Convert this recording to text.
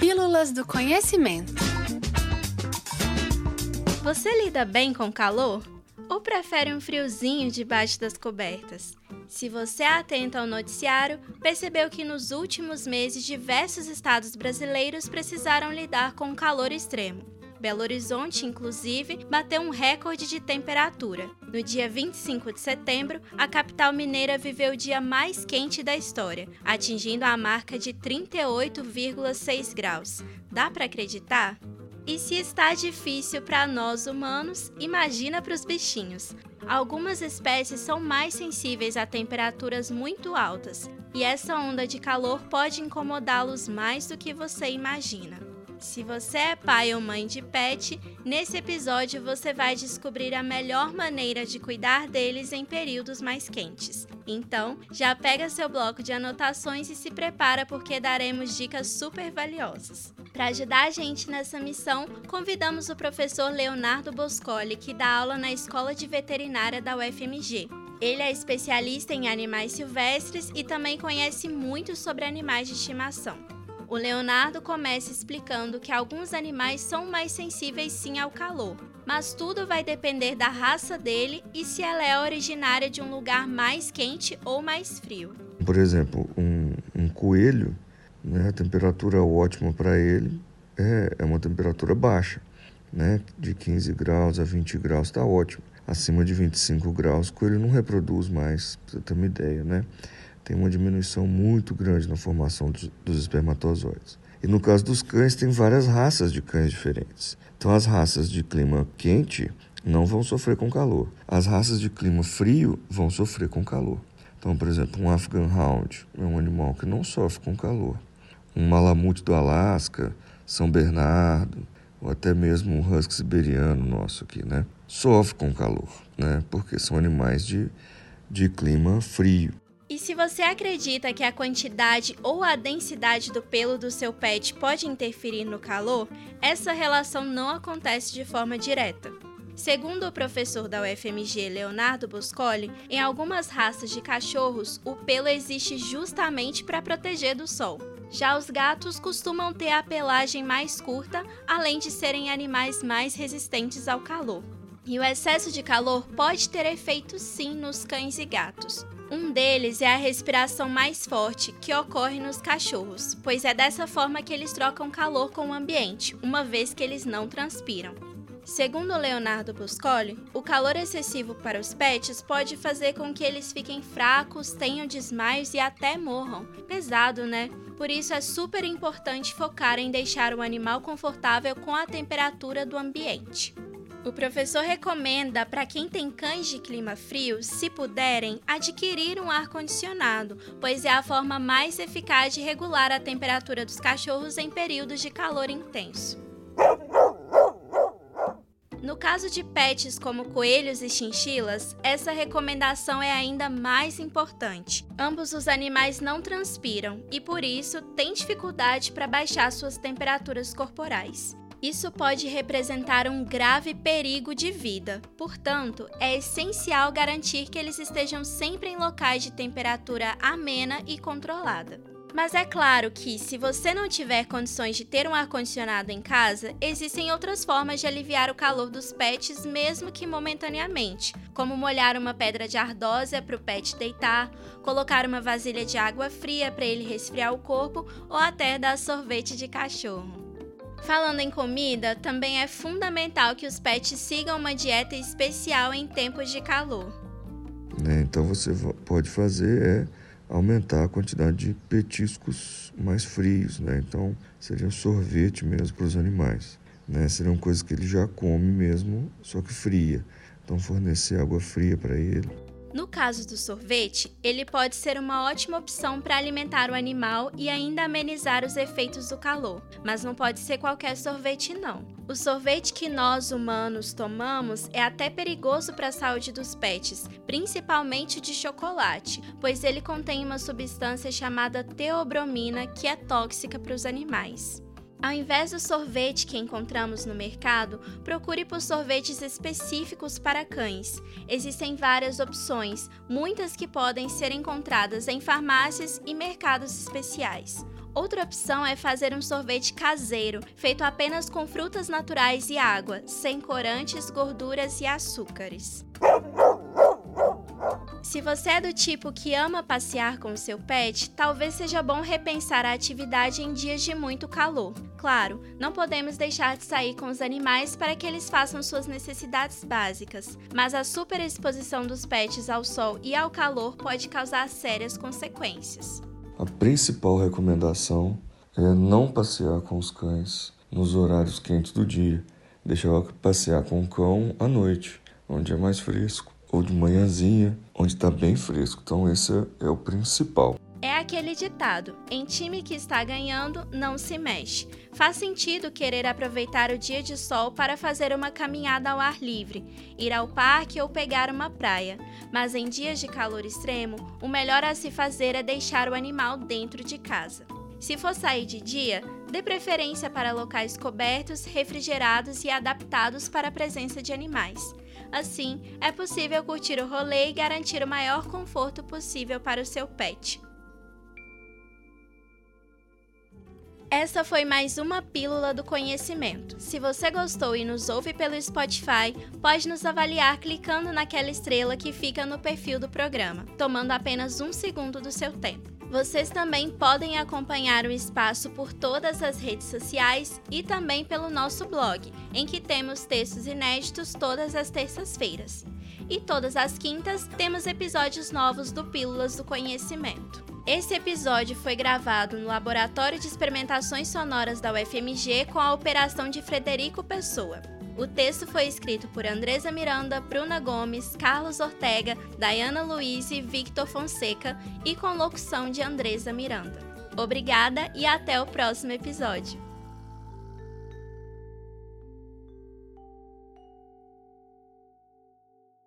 Pílulas do Conhecimento. Você lida bem com calor? Ou prefere um friozinho debaixo das cobertas? Se você é atento ao noticiário, percebeu que nos últimos meses diversos estados brasileiros precisaram lidar com calor extremo. Belo Horizonte, inclusive, bateu um recorde de temperatura. No dia 25 de setembro, a capital mineira viveu o dia mais quente da história, atingindo a marca de 38,6 graus. Dá para acreditar? E se está difícil para nós humanos, imagina para os bichinhos. Algumas espécies são mais sensíveis a temperaturas muito altas, e essa onda de calor pode incomodá-los mais do que você imagina. Se você é pai ou mãe de pet, nesse episódio você vai descobrir a melhor maneira de cuidar deles em períodos mais quentes. Então, já pega seu bloco de anotações e se prepara porque daremos dicas super valiosas. Para ajudar a gente nessa missão, convidamos o professor Leonardo Boscoli, que dá aula na Escola de Veterinária da UFMG. Ele é especialista em animais silvestres e também conhece muito sobre animais de estimação. O Leonardo começa explicando que alguns animais são mais sensíveis sim ao calor, mas tudo vai depender da raça dele e se ela é originária de um lugar mais quente ou mais frio. Por exemplo, um, um coelho, né, a temperatura ótima para ele é, é uma temperatura baixa, né, de 15 graus a 20 graus está ótimo. Acima de 25 graus, o coelho não reproduz mais, para você ter uma ideia, né? Tem uma diminuição muito grande na formação dos, dos espermatozoides. E no caso dos cães, tem várias raças de cães diferentes. Então, as raças de clima quente não vão sofrer com calor. As raças de clima frio vão sofrer com calor. Então, por exemplo, um Afghan Hound é um animal que não sofre com calor. Um Malamute do Alasca, São Bernardo, ou até mesmo um Husky siberiano nosso aqui, né? Sofre com calor, né? Porque são animais de, de clima frio. E se você acredita que a quantidade ou a densidade do pelo do seu pet pode interferir no calor, essa relação não acontece de forma direta. Segundo o professor da UFMG Leonardo Boscoli, em algumas raças de cachorros, o pelo existe justamente para proteger do sol. Já os gatos costumam ter a pelagem mais curta, além de serem animais mais resistentes ao calor. E o excesso de calor pode ter efeito sim nos cães e gatos. Um deles é a respiração mais forte, que ocorre nos cachorros, pois é dessa forma que eles trocam calor com o ambiente, uma vez que eles não transpiram. Segundo Leonardo Boscoli, o calor excessivo para os pets pode fazer com que eles fiquem fracos, tenham desmaios e até morram. Pesado, né? Por isso é super importante focar em deixar o animal confortável com a temperatura do ambiente. O professor recomenda para quem tem cães de clima frio, se puderem, adquirir um ar-condicionado, pois é a forma mais eficaz de regular a temperatura dos cachorros em períodos de calor intenso. No caso de pets como coelhos e chinchilas, essa recomendação é ainda mais importante. Ambos os animais não transpiram e, por isso, têm dificuldade para baixar suas temperaturas corporais. Isso pode representar um grave perigo de vida. Portanto, é essencial garantir que eles estejam sempre em locais de temperatura amena e controlada. Mas é claro que, se você não tiver condições de ter um ar-condicionado em casa, existem outras formas de aliviar o calor dos pets, mesmo que momentaneamente, como molhar uma pedra de ardósia para o pet deitar, colocar uma vasilha de água fria para ele resfriar o corpo ou até dar sorvete de cachorro. Falando em comida, também é fundamental que os pets sigam uma dieta especial em tempos de calor. Né, então você pode fazer é aumentar a quantidade de petiscos mais frios, né? Então seria sorvete mesmo para os animais, né? Seriam coisas que ele já come mesmo, só que fria. Então fornecer água fria para ele. No caso do sorvete, ele pode ser uma ótima opção para alimentar o animal e ainda amenizar os efeitos do calor, mas não pode ser qualquer sorvete não. O sorvete que nós humanos tomamos é até perigoso para a saúde dos pets, principalmente de chocolate, pois ele contém uma substância chamada teobromina que é tóxica para os animais. Ao invés do sorvete que encontramos no mercado, procure por sorvetes específicos para cães. Existem várias opções, muitas que podem ser encontradas em farmácias e mercados especiais. Outra opção é fazer um sorvete caseiro, feito apenas com frutas naturais e água, sem corantes, gorduras e açúcares. Se você é do tipo que ama passear com o seu pet, talvez seja bom repensar a atividade em dias de muito calor. Claro, não podemos deixar de sair com os animais para que eles façam suas necessidades básicas, mas a superexposição dos pets ao sol e ao calor pode causar sérias consequências. A principal recomendação é não passear com os cães nos horários quentes do dia. Deixar passear com o cão à noite, onde é mais fresco ou de manhãzinha, onde está bem fresco. Então esse é, o principal. Aquele ditado: em time que está ganhando, não se mexe. Faz sentido querer aproveitar o dia de sol para fazer uma caminhada ao ar livre, ir ao parque ou pegar uma praia. Mas em dias de calor extremo, o melhor a se fazer é deixar o animal dentro de casa. Se for sair de dia, dê preferência para locais cobertos, refrigerados e adaptados para a presença de animais. Assim, é possível curtir o rolê e garantir o maior conforto possível para o seu pet. Essa foi mais uma Pílula do Conhecimento. Se você gostou e nos ouve pelo Spotify, pode nos avaliar clicando naquela estrela que fica no perfil do programa, tomando apenas um segundo do seu tempo. Vocês também podem acompanhar o espaço por todas as redes sociais e também pelo nosso blog, em que temos textos inéditos todas as terças-feiras. E todas as quintas temos episódios novos do Pílulas do Conhecimento. Esse episódio foi gravado no Laboratório de Experimentações Sonoras da UFMG com a operação de Frederico Pessoa. O texto foi escrito por Andresa Miranda, Bruna Gomes, Carlos Ortega, Dayana Luiz e Victor Fonseca e com locução de Andresa Miranda. Obrigada e até o próximo episódio.